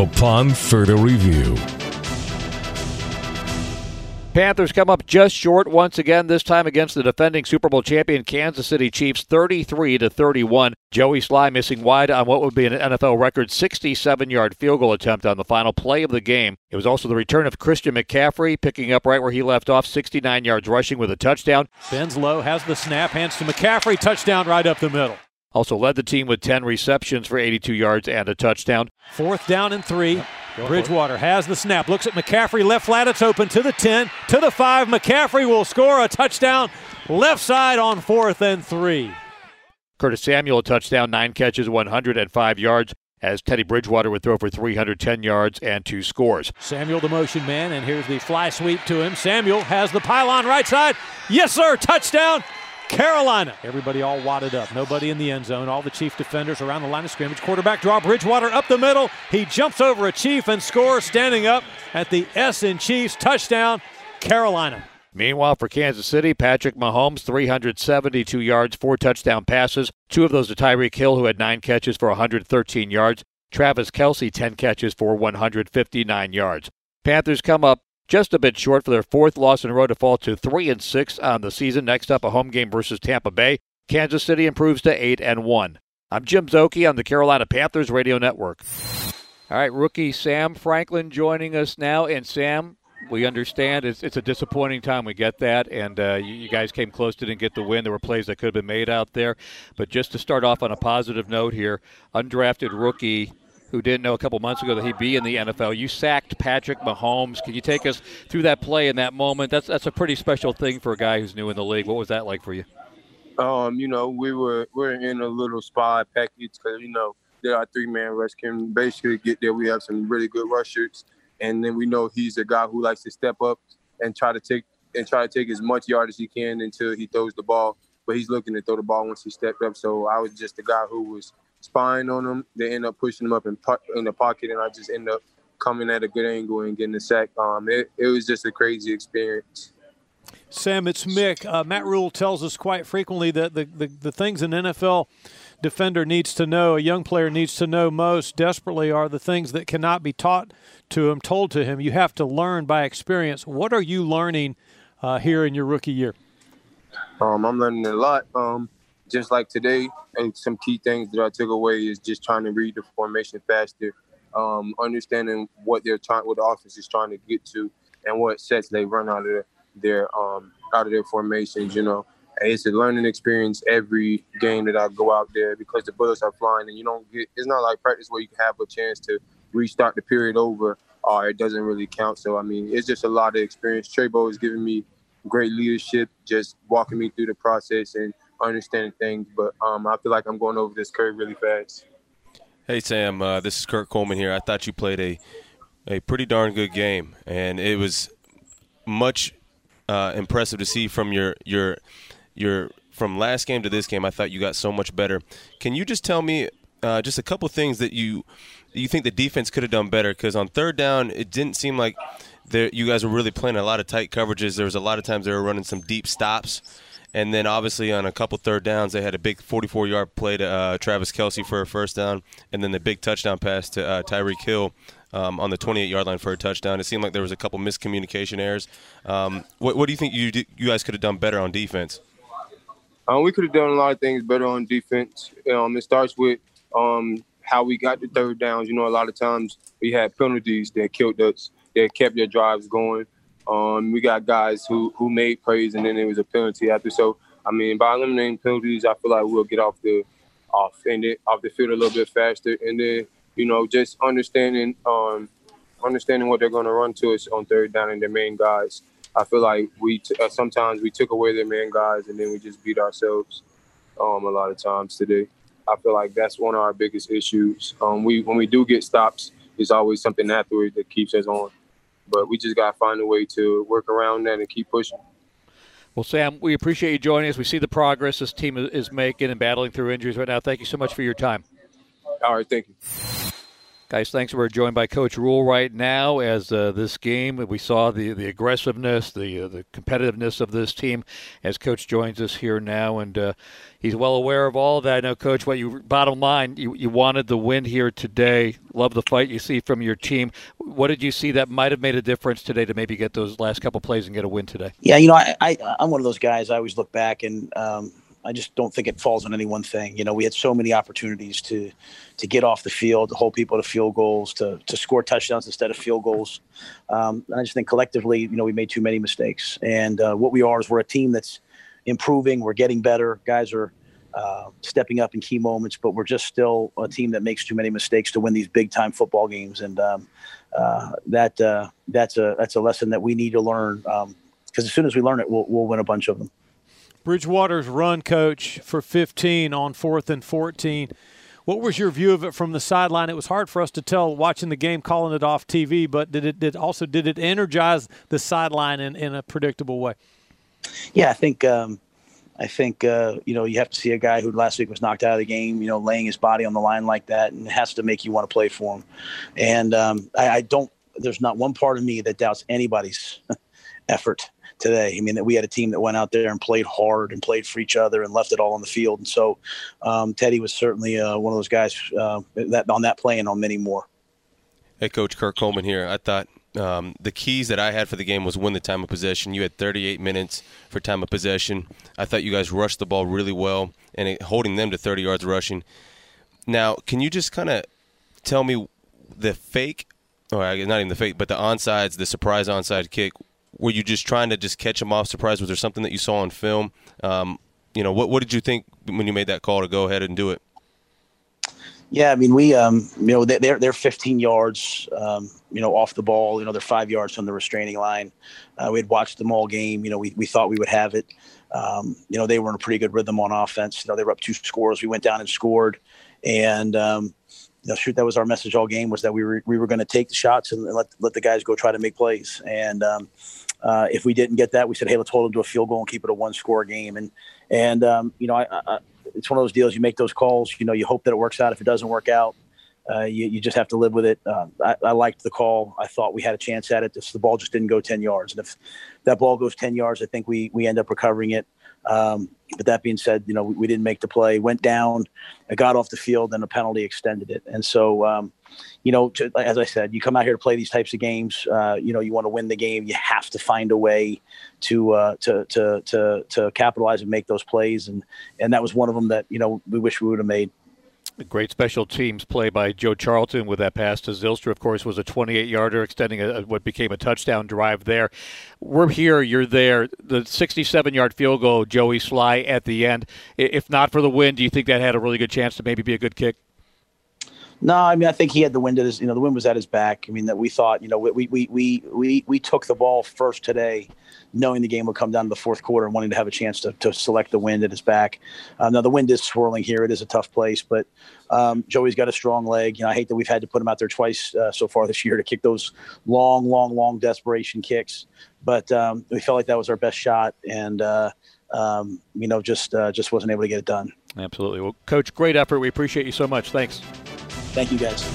upon further review. Panthers come up just short once again, this time against the defending Super Bowl champion Kansas City Chiefs, 33 to 31. Joey Slye missing wide on what would be an NFL record 67-yard field goal attempt on the final play of the game. It was also the return of Christian McCaffrey, picking up right where he left off, 69 yards rushing with a touchdown. Bends low, has the snap, hands to McCaffrey, touchdown right up the middle. Also led the team with 10 receptions for 82 yards and a touchdown. Fourth down and three. Bridgewater has the snap, looks at McCaffrey, left flat, it's open to the 10, to the 5. McCaffrey will score a touchdown left side on fourth and three. Curtis Samuel, a touchdown, nine catches, 105 yards, as Teddy Bridgewater would throw for 310 yards and two scores. Samuel, the motion man, and here's the fly sweep to him. Samuel has the pylon right side. Yes, sir, touchdown. Carolina. Everybody all wadded up. Nobody in the end zone. All the Chief defenders around the line of scrimmage. Quarterback draw. Bridgewater up the middle. He jumps over a Chief and scores standing up at the S in Chiefs. Touchdown, Carolina. Meanwhile, for Kansas City, Patrick Mahomes, 372 yards, four touchdown passes. Two of those to Tyreek Hill, who had nine catches for 113 yards. Travis Kelce, 10 catches for 159 yards. Panthers come up just a bit short for their fourth loss in a row to fall to three and six on the season. Next up, a home game versus Tampa Bay. Kansas City improves to eight and one. I'm Jim Szoke on the Carolina Panthers Radio Network. All right, rookie Sam Franklin joining us now, and Sam, we understand it's, it's a disappointing time. We get that, and uh, you, you, guys came close to didn't get the win. There were plays that could have been made out there, but just to start off on a positive note here, undrafted rookie who didn't know a couple months ago that he'd be in the NFL. You sacked Patrick Mahomes. Can you take us through that play in that moment? That's that's a pretty special thing for a guy who's new in the league. What was that like for you? Um, you know, we were we are in a little spy package because you know there are three man rush can basically get there. We have some really good rushers, and then we know he's a guy who likes to step up and try to take and try to take as much yard as he can until he throws the ball. But he's looking to throw the ball once he stepped up. So I was just the guy who was spying on him. They end up pushing him up in, in the pocket, and I just end up coming at a good angle and getting the sack. Um, it, it was just a crazy experience. Sam, it's Mick. Uh, Matt Rhule tells us quite frequently that the, the, the things an NFL defender needs to know, a young player needs to know most desperately, are the things that cannot be taught to him, told to him. You have to learn by experience. What are you learning uh, here in your rookie year? Um, I'm learning a lot. Um, just like today, and some key things that I took away is just trying to read the formation faster, um, understanding what they're trying, what the offense is trying to get to, and what sets they run out of their, um, out of their formations. You know, it's a learning experience every game that I go out there because the bullets are flying, and you don't get. It's not like practice where you have a chance to restart the period over, or it doesn't really count. So I mean, it's just a lot of experience. Treybo has given me great leadership, just walking me through the process and understanding things, but um, I feel like I'm going over this curve really fast. Hey Sam, uh, this is Kurt Coleman here. I thought you played a a pretty darn good game, and it was much uh, impressive to see from your your your from last game to this game. I thought you got so much better. Can you just tell me uh, just a couple things that you you think the defense could have done better? Because on third down, it didn't seem like there, you guys were really playing a lot of tight coverages. There was a lot of times they were running some deep stops. And then obviously on a couple third downs, they had a big 44 yard play to uh, Travis Kelce for a first down, and then the big touchdown pass to uh, Tyreek Hill. Um, on the 28 yard line for a touchdown. It seemed like there was a couple miscommunication errors. Um, what, what, do you think you you guys could have done better on defense? Um, we could have done a lot of things better on defense. Um, it starts with um, how we got the third downs. You know, a lot of times we had penalties that killed us, that kept their drives going. Um, we got guys who who made plays and then there was a penalty after. So I mean, by eliminating penalties, I feel like we'll get off the off and it, off the field a little bit faster. And then you know, just understanding um, understanding what they're going to run to us on third down and their main guys. I feel like we t- uh, sometimes we took away their main guys and then we just beat ourselves um, a lot of times today. I feel like that's one of our biggest issues. Um, we when we do get stops, it's always something afterward that keeps us on. But we just got to find a way to work around that and keep pushing. Well, Sam, we appreciate you joining us. We see the progress this team is making and battling through injuries right now. Thank you so much for your time. All right, thank you. Guys, thanks. We're joined by Coach Rhule right now as uh, this game, we saw the, the aggressiveness, the, uh, the competitiveness of this team as Coach joins us here now. And uh, he's well aware of all of that. I know, Coach, what you bottom line, you, you wanted the win here today. Love the fight you see from your team. What did you see that might have made a difference today to maybe get those last couple plays and get a win today? Yeah, you know, I, I, I'm one of those guys, I always look back and, um, I just don't think it falls on any one thing. You know, we had so many opportunities to to get off the field, to hold people to field goals, to to score touchdowns instead of field goals. Um, I just think collectively, you know, we made too many mistakes. And uh, what we are is we're a team that's improving. We're getting better. Guys are uh, stepping up in key moments, but we're just still a team that makes too many mistakes to win these big time football games. And um, uh, that uh, that's a that's a lesson that we need to learn because um, as soon as we learn it, we'll, we'll win a bunch of them. Bridgewater's run coach for 15 on fourth and 14. What was your view of it from the sideline? It was hard for us to tell watching the game, calling it off TV, but did it did also did it energize the sideline in, in a predictable way? Yeah, I think um, I think uh, you know you have to see a guy who last week was knocked out of the game, you know, laying his body on the line like that, and it has to make you want to play for him. And um, I, I don't. There's not one part of me that doubts anybody's effort today. I mean, that we had a team that went out there and played hard and played for each other and left it all on the field. And so um, Teddy was certainly uh, one of those guys uh, that on that play and on many more. Hey, Coach Kurt Coleman here. I thought um, the keys that I had for the game was win the time of possession. You had 38 minutes for time of possession. I thought you guys rushed the ball really well and it, holding them to 30 yards rushing. Now, can you just kind of tell me the fake, or not even the fake, but the onsides, the surprise onside kick? Were you just trying to just catch them off surprise? Was there something that you saw on film? Um, you know, what what did you think when you made that call to go ahead and do it? Yeah, I mean, we, um, you know, they're they're 15 yards, um, you know, off the ball. You know, they're five yards from the restraining line. Uh, we had watched them all game. You know, we we thought we would have it. Um, you know, they were in a pretty good rhythm on offense. You know, they were up two scores. We went down and scored, and um, you know, shoot, that was our message all game was that we were we were going to take the shots and let let the guys go try to make plays. And um, uh, if we didn't get that, we said, hey, let's hold them to a field goal and keep it a one score game. And and um, you know, I, I, it's one of those deals. You make those calls. You know, you hope that it works out. If it doesn't work out, uh, you, you just have to live with it. Uh, I, I, liked the call. I thought we had a chance at it. This, the ball just didn't go 10 yards. And if that ball goes 10 yards, I think we, we end up recovering it. Um, but that being said, you know, we, we, didn't make the play, went down, got off the field, and a penalty extended it. And so, um, you know, to, as I said, you come out here to play these types of games. Uh, you know, you want to win the game. You have to find a way to uh, to to to to capitalize and make those plays. And and that was one of them that you know we wish we would have made. Great special teams play by Joe Charlton with that pass to Zylstra. of course, was a 28 yarder, extending a, what became a touchdown drive there. We're here, you're there. The 67 yard field goal, Joey Slye at the end. If not for the win, do you think that had a really good chance to maybe be a good kick? No, I mean I think he had the wind at his you know the wind was at his back. I mean that we thought you know we we we we we took the ball first today, knowing the game would come down to the fourth quarter and wanting to have a chance to, to select the wind at his back. Uh, now the wind is swirling here; it is a tough place, but um, Joey's got a strong leg. You know I hate that we've had to put him out there twice uh, so far this year to kick those long, long, long desperation kicks, but um, we felt like that was our best shot, and uh, um, you know just uh, just wasn't able to get it done. Absolutely. Well, Coach, great effort. We appreciate you so much. Thanks. Thank you, guys.